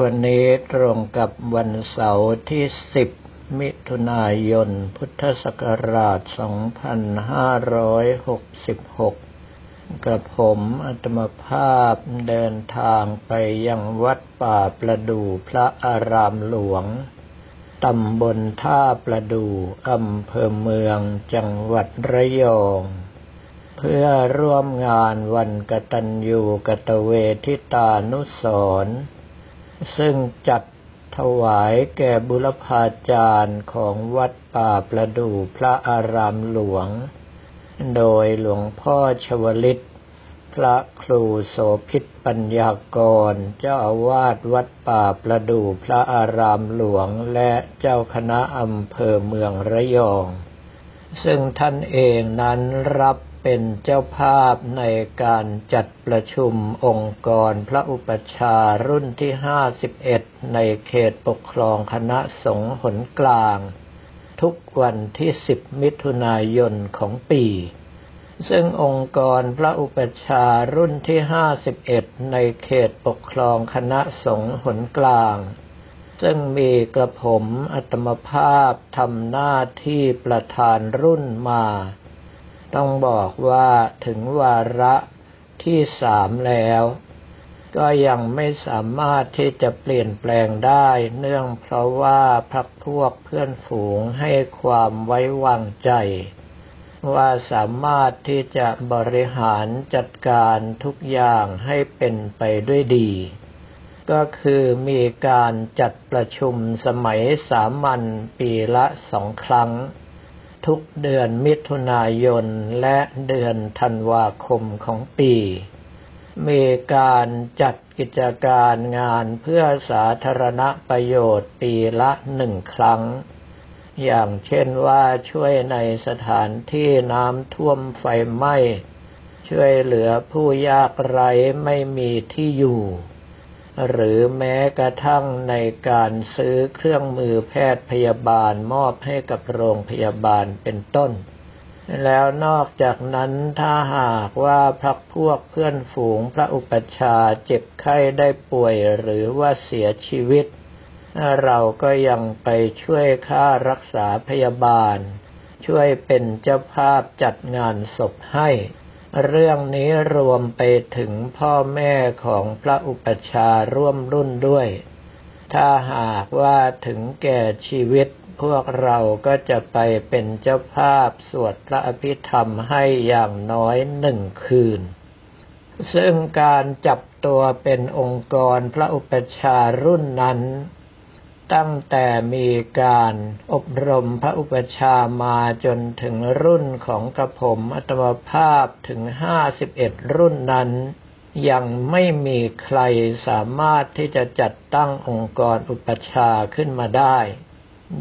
วันนี้ตรงกับวันเสาร์ที่ 10 มิถุนายน พุทธศักราช 2566 กระผมอัตมภาพเดินทางไปยังวัดป่าประดูพระอารามหลวง ตำบลท่าประดูอำเภอเมืองจังหวัดระยองเพื่อร่วมงานวันกตัญญูกตเวทิตานุสรณ์ ซึ่งจัดถวายแก่บุรพาจารย์ของวัดป่าประดู่พระอารามหลวง โดยหลวงพ่อชวลิต พระครูโสภิตปัญญากร เจ้าอาวาสวัดป่าประดู่พระอารามหลวงและเจ้าคณะอำเภอเมืองระยอง ซึ่งท่านเองนั้นรับ เป็นเจ้าภาพในการจัดประชุมองค์กรพระอุปชารุ่นที่ 51 ในเขตปกครองคณะสงฆ์หนกลาง ทุกวันที่ 10 มิถุนายนของปี ซึ่งองค์กรพระอุปชารุ่นที่ 51 ในเขตปกครองคณะสงฆ์หนกลางซึ่งมีกระผมอัตมภาพทำหน้าที่ประธานรุ่นมา ต้องบอกว่าถึงวาระที่สามแล้ว ก็ยังไม่สามารถที่จะเปลี่ยนแปลงได้ เนื่องเพราะว่าพักพวกเพื่อนฝูงให้ความไว้วางใจ ว่าสามารถที่จะบริหารจัดการทุกอย่างให้เป็นไปด้วยดี ก็คือมีการจัดประชุมสมัยสามัญปีละสองครั้ง ทุกเดือนมิถุนายนและเดือนธันวาคมของปี มีการจัดกิจการงานเพื่อสาธารณประโยชน์ปีละหนึ่งครั้ง อย่างเช่นว่าช่วยในสถานที่น้ำท่วมไฟไหม้ ช่วยเหลือผู้ยากไร้ไม่มีที่อยู่ หรือแม้กระทั่งในการซื้อเครื่องมือแพทย์พยาบาลมอบให้กับโรงพยาบาลเป็นต้น แล้วนอกจากนั้นถ้าหากว่าพักพวกเพื่อนฝูงพระอุปชาเจ็บไข้ได้ป่วยหรือว่าเสียชีวิต เราก็ยังไปช่วยค่ารักษาพยาบาล ช่วยเป็นเจ้าภาพจัดงานศพให้ เรื่องนี้รวมไปถึงพ่อแม่ของพระอุปชาร่วมรุ่นด้วย ถ้าหากว่าถึงแก่ชีวิตพวกเราก็จะไปเป็นเจ้าภาพสวดพระอภิธรรมให้อย่างน้อยหนึ่งคืน ซึ่งการจับตัวเป็นองค์กรพระอุปชารุ่นนั้น ตั้งแต่มีการอบรมพระอุปชามาจนถึงรุ่นของกระผมอัตมภาพถึงห้าสิบเอ็ดรุ่นนั้น ยังไม่มีใครสามารถที่จะจัดตั้งองค์กรอุปชาขึ้นมาได้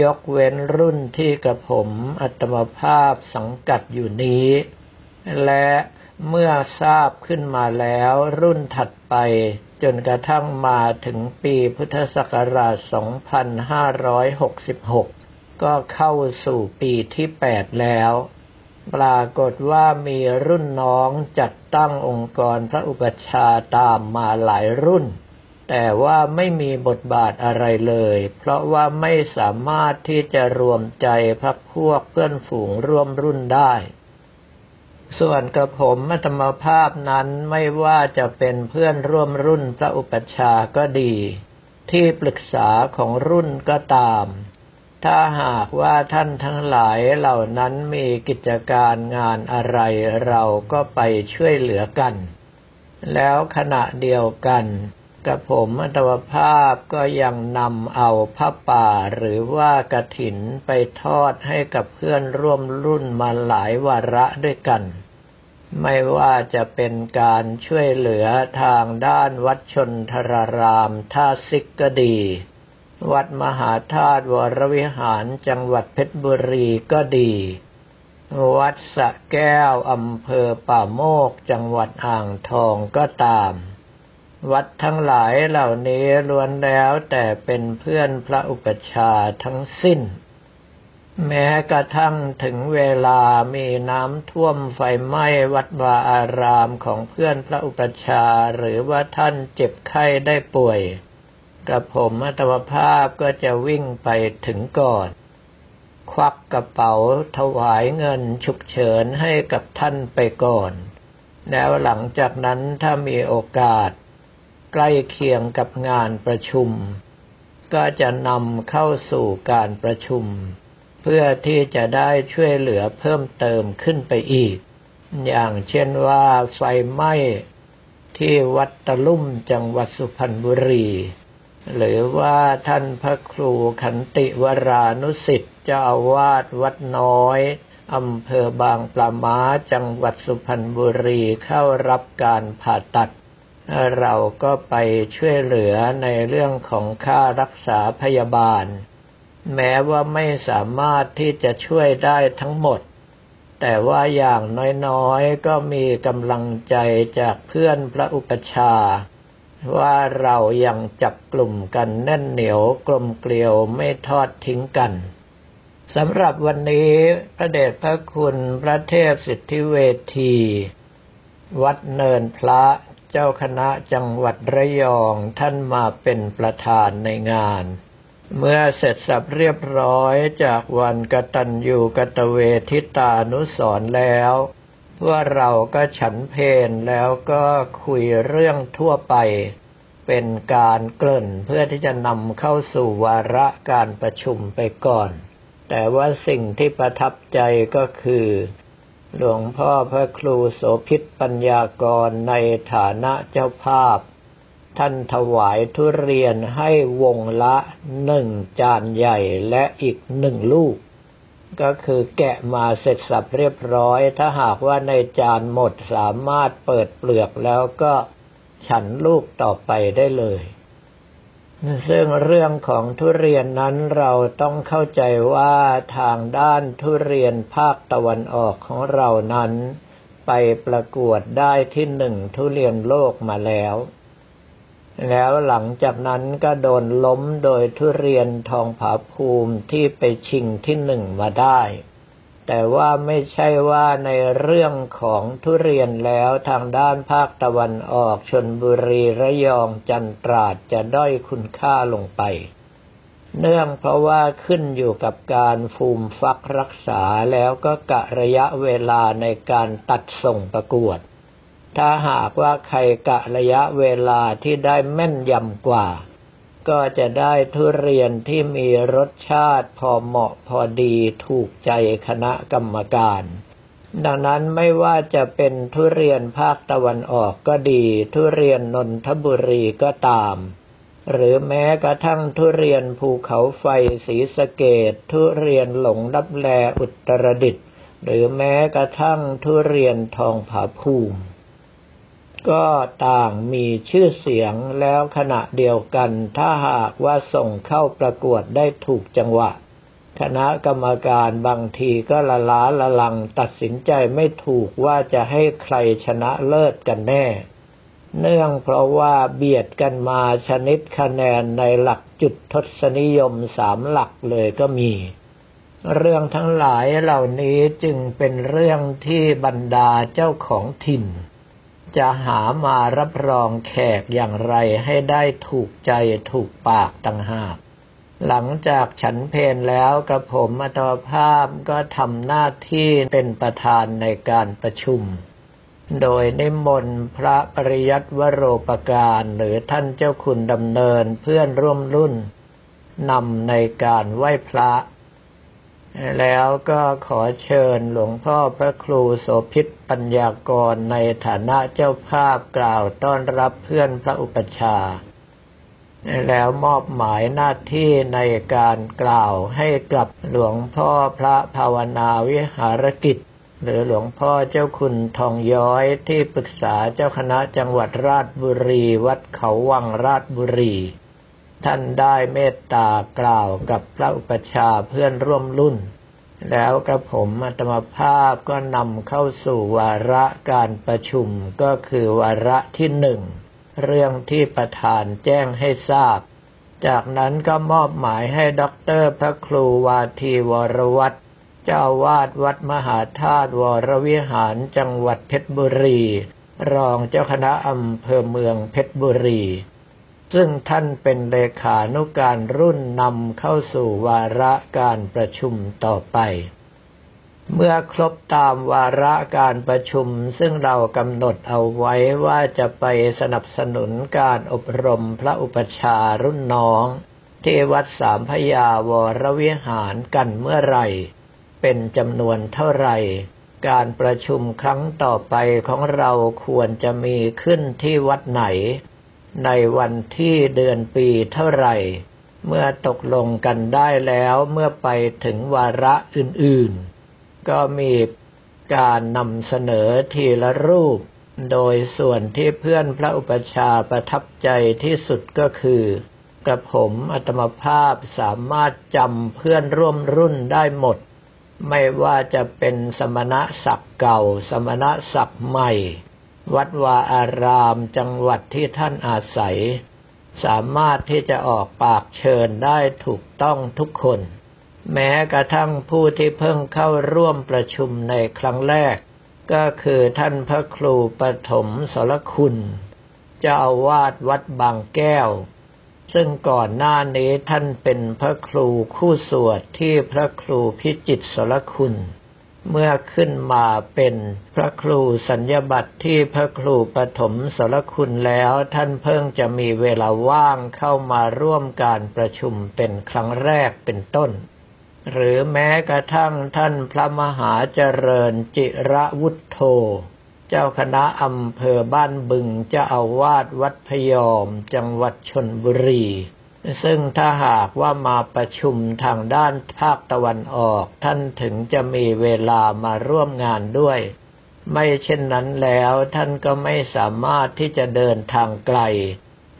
ยกเว้นรุ่นที่กระผมอัตมภาพสังกัดอยู่นี้ และเมื่อทราบขึ้นมาแล้วรุ่นถัดไป จนกระทั่งมาถึงปีพุทธศักราช 2566 ก็เข้าสู่ปีที่ 8 แล้ว ปรากฏว่ามีรุ่นน้องจัดตั้งองค์กรพระอุปชาตามมาหลายรุ่น แต่ว่าไม่มีบทบาทอะไรเลย เพราะว่าไม่สามารถที่จะรวมใจพักพวกเพื่อนฝูงร่วมรุ่นได้ ส่วนกระผมมัตมภาพนั้นไม่ว่าจะเป็นเพื่อนร่วมรุ่นพระอุปัชฌาก็ดี ที่ปรึกษาของรุ่นก็ตาม ถ้าหากว่าท่านทั้งหลายเหล่านั้นมีกิจการงานอะไรเราก็ไปช่วยเหลือกัน แล้วขณะเดียวกัน กระผมอัตวภาพก็ยังนำเอาผ้าป่าหรือว่ากระถินไปทอดให้กับเพื่อนร่วมรุ่นมาหลายวาระด้วยกัน ไม่ว่าจะเป็นการช่วยเหลือทางด้านวัดชนทรารามท่าซิกก็ดี วัดมหาธาตุวรวิหารจังหวัดเพชรบุรีก็ดี วัดสะแก้วอำเภอป่าโมกจังหวัดอ่างทองก็ตาม วัดทั้งหลายเหล่านี้ล้วนแล้วแต่เป็นเพื่อนพระอุปชาทั้งสิ้น แม้กระทั่งถึงเวลามีน้ำท่วมไฟไหม้วัดวาอารามของเพื่อนพระอุปชาหรือว่าท่านเจ็บไข้ได้ป่วย กระผมอัตมภาพก็จะวิ่งไปถึงก่อน ควักกระเป๋าถวายเงินฉุกเฉินให้กับท่านไปก่อน แล้วหลังจากนั้นถ้ามีโอกาส ใกล้เคียงกับงานประชุม ก็จะนำเข้าสู่การประชุม เพื่อที่จะได้ช่วยเหลือเพิ่มเติมขึ้นไปอีก อย่างเช่นว่าไฟไหม้ที่วัดตะลุ่มจังหวัดสุพรรณบุรี หรือว่าท่านพระครูขันติวรานุสิทธิ์เจ้าอาวาสวัดน้อยอำเภอบางปลาม้าจังหวัดสุพรรณบุรีเข้ารับการผ่าตัด เราก็ไปช่วยเหลือในเรื่องของค่ารักษาพยาบาล แม้ว่าไม่สามารถที่จะช่วยได้ทั้งหมด แต่ว่าอย่างน้อยๆ ก็มีกำลังใจจากเพื่อนพระอุปชา ว่าเรายังจับกลุ่มกันแน่นเหนียวกลมเกลียวไม่ทอดทิ้งกันสำหรับวันนี้พระเดชพระคุณพระเทพสิทธิเวที วัดเนินพระ เจ้าคณะจังหวัดระยองท่านมาเป็นประธานในงาน เมื่อเสร็จสับเรียบร้อยจากวันกตัญญูกตเวทิตานุสรแล้วพวกเราก็ฉันเพนแล้วก็คุยเรื่องทั่วไป เป็นการเกริ่นเพื่อที่จะนำเข้าสู่วาระการประชุมไปก่อน แต่ว่าสิ่งที่ประทับใจก็คือ หลวงพ่อพระครูโสภิตปัญญากรในฐานะเจ้าภาพ ท่านถวายทุเรียนให้วงละหนึ่งจานใหญ่และอีกหนึ่งลูก ก็คือแกะมาเสร็จสับเรียบร้อย ถ้าหากว่าในจานหมดสามารถเปิดเปลือกแล้วก็ฉันลูกต่อไปได้เลย ซึ่งเรื่องของทุเรียนนั้นเราต้องเข้าใจว่าทางด้านทุเรียนภาคตะวันออกของเรานั้น ไปประกวดได้ที่หนึ่งทุเรียนโลกมาแล้ว แล้วหลังจากนั้นก็โดนล้มโดยทุเรียนทองผาภูมิที่ไปชิงที่หนึ่งมาได้ แต่ว่าไม่ใช่ว่าในเรื่องของทุเรียนแล้วทางด้านภาคตะวันออกชนบุรีระยองจันตราดจะด้อยคุณค่าลงไป เนื่องเพราะว่าขึ้นอยู่กับการฟูมฟักรักษาแล้วก็กะระยะเวลาในการตัดส่งประกวด ถ้าหากว่าใครกะระยะเวลาที่ได้แม่นยำกว่า ก็จะได้ทุเรียนที่มีรสชาติพอเหมาะพอดีถูกใจคณะกรรมการ ดังนั้นไม่ว่าจะเป็นทุเรียนภาคตะวันออกก็ดี ทุเรียนนนทบุรีก็ตาม หรือแม้กระทั่งทุเรียนภูเขาไฟสีสะเกดทุเรียนหลงดับแลอุตรดิตหรือแม้กระทั่งทุเรียนทองผาภูมิ ก็ต่างมีชื่อเสียงแล้วขณะเดียวกัน ถ้าหากว่าส่งเข้าประกวดได้ถูกจังหวะ คณะกรรมการบางทีก็ละล้าละลังตัดสินใจไม่ถูกว่าจะให้ใครชนะเลิศกันแน่ เนื่องเพราะว่าเบียดกันมาชนิดคะแนนในหลักจุดทศนิยมสามหลักเลยก็มีเรื่องทั้งหลายเหล่านี้จึงเป็นเรื่องที่บรรดาเจ้าของถิ่น จะหามารับรองแขกอย่างไรให้ได้ถูกใจถูกปากต่างหาก หลังจากฉันเพนแล้วกระผมอัตภาพก็ทำหน้าที่เป็นประธานในการประชุม โดยนิมนต์พระปริยัติวโรปการหรือท่านเจ้าคุณดำเนินเพื่อนร่วมรุ่นนำในการไหว้พระ แล้วก็ขอเชิญหลวงพ่อพระครูโสภิตปัญญากรในฐานะเจ้าภาพกล่าวต้อนรับเพื่อนพระอุปชา แล้วมอบหมายหน้าที่ในการกล่าวให้กับหลวงพ่อพระภาวนาวิหารกิจ หรือหลวงพ่อเจ้าคุณทองย้อยที่ปรึกษาเจ้าคณะจังหวัดราชบุรี วัดเขาวังราชบุรี ท่านได้เมตตากล่าวกับพระอุปชาเพื่อนร่วมรุ่น แล้วกระผมอัตมภาพก็นำเข้าสู่วาระการประชุมก็คือวาระที่หนึ่ง เรื่องที่ประธานแจ้งให้ทราบ จากนั้นก็มอบหมายให้ด็อกเตอร์พระครูวาทีวรวัตรเจ้าวาดวัดมหาธาตุวรวิหารจังหวัดเพชรบุรี รองเจ้าคณะอำเภอเมืองเพชรบุรี ซึ่งท่านเป็นเลขานุการรุ่นนำเข้าสู่วาระการประชุมต่อไป เมื่อครบตามวาระการประชุมซึ่งเรากำหนดเอาไว้ว่าจะไปสนับสนุนการอบรมพระอุปชารุ่นน้อง ที่วัดสามพยาวรวิหารกันเมื่อไหร่ เป็นจำนวนเท่าไหร่การประชุมครั้งต่อไปของเราควรจะมีขึ้นที่วัดไหน ในวันที่เดือนปีเท่าไหร่ เมื่อตกลงกันได้แล้วเมื่อไปถึงวาระอื่นๆ ก็มีการนำเสนอทีละรูป โดยส่วนที่เพื่อนพระอุปชาประทับใจที่สุดก็คือกระผมอัตมภาพสามารถจำเพื่อนร่วมรุ่นได้หมด ไม่ว่าจะเป็นสมณะศักดิ์เก่า สมณะศักดิ์ใหม่ วัดวาอารามจังหวัดที่ท่านอาศัย สามารถที่จะออกปากเชิญได้ถูกต้องทุกคน แม้กระทั่งผู้ที่เพิ่งเข้าร่วมประชุมในครั้งแรก ก็คือท่านพระครูปฐมสรคุณเจ้าอาวาสวัดบางแก้ว ซึ่งก่อนหน้านี้ท่านเป็นพระครูคู่สวดที่พระครูพิจิตสรคุณ เมื่อขึ้นมาเป็นพระครูสัญญบัตรที่พระครูปฐมสรคุณแล้วท่านเพิ่งจะมีเวลาว่างเข้ามาร่วมการประชุมเป็นครั้งแรกเป็นต้น หรือแม้กระทั่งท่านพระมหาเจริญจิระวุฒโธเจ้าคณะอำเภอบ้านบึงเจ้าอาวาสวัดพยอม จังหวัดชนบุรี ซึ่งถ้าหากว่ามาประชุมทางด้านภาคตะวันออก ท่านถึงจะมีเวลามาร่วมงานด้วย ไม่เช่นนั้นแล้วท่านก็ไม่สามารถที่จะเดินทางไกล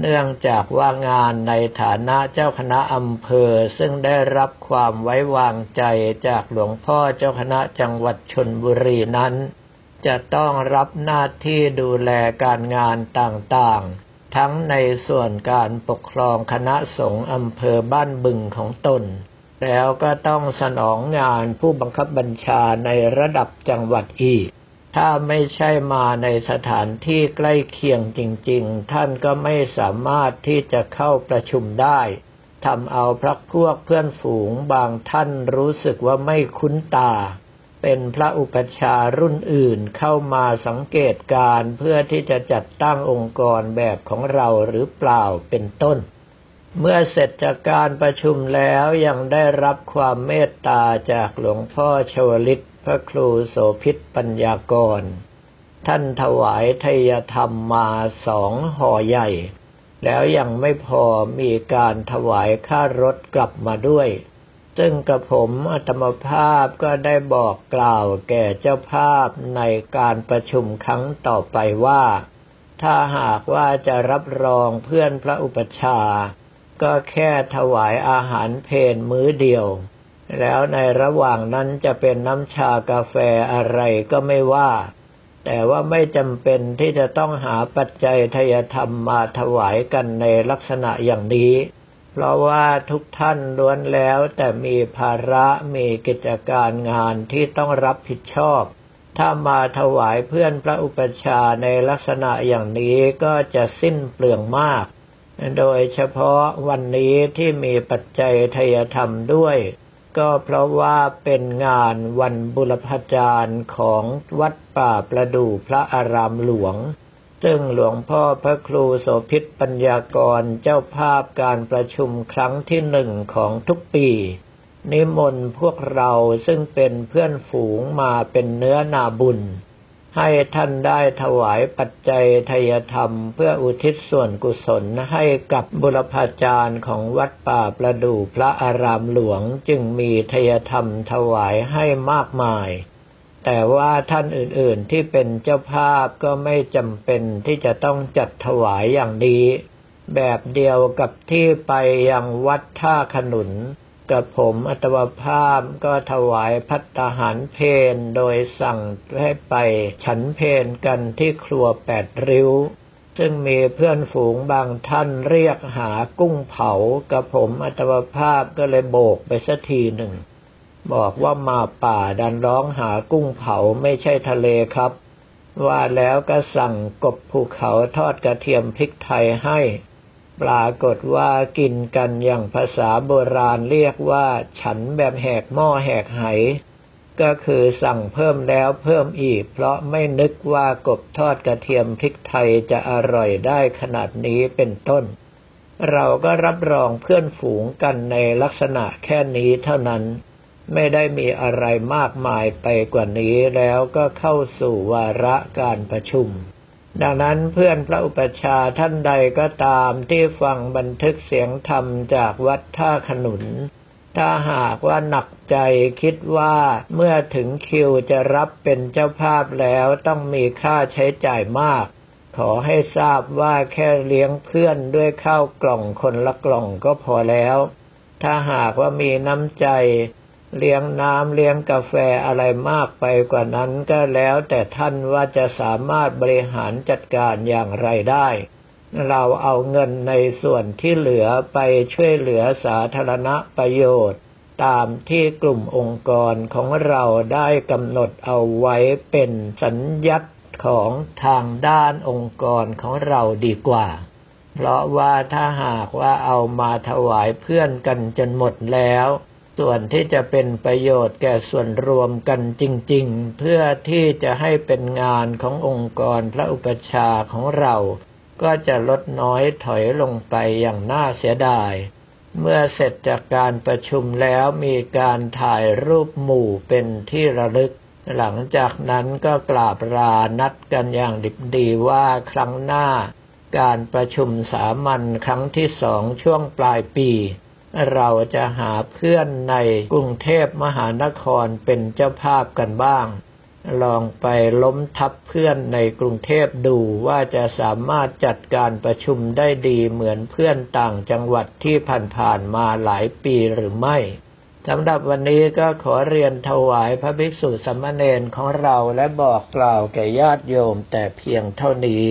เนื่องจากว่างานในฐานะเจ้าคณะอำเภอซึ่งได้รับความไว้วางใจจากหลวงพ่อเจ้าคณะจังหวัดชนบุรีนั้น จะต้องรับหน้าที่ดูแลการงานต่างๆ ทั้งในส่วนการปกครองคณะสงฆ์อำเภอบ้านบึงของตน แล้วก็ต้องสนองงานผู้บังคับบัญชาในระดับจังหวัดอีก ถ้าไม่ใช่มาในสถานที่ใกล้เคียงจริง ๆ ท่านก็ไม่สามารถที่จะเข้าประชุมได้ทำเอาพระพวกเพื่อนฝูงบางท่านรู้สึกว่าไม่คุ้นตา เป็นพระอุปชารุ่นอื่นเข้ามาสังเกตการเพื่อที่จะจัดตั้งองค์กรแบบของเราหรือเปล่าเป็นต้น เมื่อเสร็จจากการประชุมแล้วยังได้รับความเมตตาจากหลวงพ่อชวลิตพระครูโสพิษปัญญากร ท่านถวายทยธรรมมาสองห่อใหญ่ แล้วยังไม่พอมีการถวายค่ารถกลับมาด้วย ซึ่งกระผมอัตมภาพก็ได้บอกกล่าวแก่เจ้าภาพในการประชุมครั้งต่อไปว่า ถ้าหากว่าจะรับรองเพื่อนพระอุปชา ก็แค่ถวายอาหารเพนมื้อเดียว แล้วในระหว่างนั้นจะเป็นน้ำชากาแฟอะไรก็ไม่ว่า แต่ว่าไม่จำเป็นที่จะต้องหาปัจจัยทยธรรมมาถวายกันในลักษณะอย่างนี้ เพราะว่าทุกท่านล้วนแล้วแต่มีภาระมีกิจการงานที่ต้องรับผิดชอบ ถ้ามาถวายเพื่อนพระอุปชาในลักษณะอย่างนี้ก็จะสิ้นเปลืองมาก โดยเฉพาะวันนี้ที่มีปัจจัยทยธรรมด้วย ก็เพราะว่าเป็นงานวันบุรพจารย์ของวัดป่าประดู่พระอารามหลวง ซึ่งหลวงพ่อพระครูโสพิษปัญญากรเจ้าภาพการประชุมครั้งที่หนึ่งของทุกปี นิมนต์พวกเราซึ่งเป็นเพื่อนฝูงมาเป็นเนื้อนาบุญ ให้ท่านได้ถวายปัจจัยทยธรรมเพื่ออุทิศส่วนกุศลให้กับบุรพาจารย์ของวัดป่าประดู่พระอารามหลวงจึงมีทยธรรมถวายให้มากมาย แต่ว่าท่านอื่นๆที่เป็นเจ้าภาพก็ไม่จำเป็นที่จะต้องจัดถวายอย่างนี้ แบบเดียวกับที่ไปยังวัดท่าขนุนกับผมอัตวภาพก็ถวายพัตตาหารเพนโดยสั่งให้ไปฉันเพนกันที่ครัวแปดริ้ว ซึ่งมีเพื่อนฝูงบางท่านเรียกหากุ้งเผากับผมอัตวภาพก็เลยโบกไปสักทีหนึ่ง บอกว่ามาป่าดันร้องหากุ้งเผาไม่ใช่ทะเลครับ ว่าแล้วก็สั่งกบภูเขาทอดกระเทียมพริกไทยให้ ปรากฏว่ากินกันอย่างภาษาโบราณเรียกว่า ฉันแบบแหกหม้อแหกไห ก็คือสั่งเพิ่มแล้วเพิ่มอีก เพราะไม่นึกว่ากบทอดกระเทียมพริกไทยจะอร่อยได้ขนาดนี้เป็นต้น เราก็รับรองเพื่อนฝูงกันในลักษณะแค่นี้เท่านั้น ไม่ได้มีอะไรมากมายไปกว่านี้แล้วก็เข้าสู่วาระการประชุม ดังนั้นเพื่อนพระอุปชาท่านใดก็ตามที่ฟังบันทึกเสียงธรรมจากวัดท่าขนุน ถ้าหากว่าหนักใจคิดว่าเมื่อถึงคิวจะรับเป็นเจ้าภาพแล้วต้องมีค่าใช้จ่ายมากขอให้ทราบว่าแค่เลี้ยงเพื่อนด้วยข้าวกล่องคนละกล่องก็พอแล้ว ถ้าหากว่ามีน้ำใจ เลี้ยงน้ำเลี้ยงกาแฟอะไรมากไปกว่านั้นก็แล้วแต่ท่านว่าจะสามารถบริหารจัดการอย่างไรได้ เราเอาเงินในส่วนที่เหลือไปช่วยเหลือสาธารณประโยชน์ ตามที่กลุ่มองค์กรของเราได้กำหนดเอาไว้เป็นสัญญัตของทางด้านองค์กรของเราดีกว่า เพราะว่าถ้าหากว่าเอามาถวายเพื่อนกันจนหมดแล้ว ส่วนที่จะเป็นประโยชน์แก่ส่วนรวมกันจริง ๆ เพื่อที่จะให้เป็นงานขององค์กรพระอุปชาของเรา ก็จะลดน้อยถอยลงไปอย่างน่าเสียดาย เมื่อเสร็จจากการประชุมแล้วมีการถ่ายรูปหมู่เป็นที่ระลึก หลังจากนั้นก็กราบลานัดกันอย่างดิบดีว่าครั้งหน้า การประชุมสามัญครั้งที่สองช่วงปลายปี เราจะหาเพื่อนในกรุงเทพมหานครเป็นเจ้าภาพกันบ้าง ลองไปล้มทับเพื่อนในกรุงเทพดูว่าจะสามารถจัดการประชุมได้ดีเหมือนเพื่อนต่างจังหวัดที่ผ่านๆมาหลายปีหรือไม่สำหรับวันนี้ก็ขอเรียนถวายพระภิกษุสัมมาเนนของเราและบอกกล่าวแก่ญาติโยมแต่เพียงเท่านี้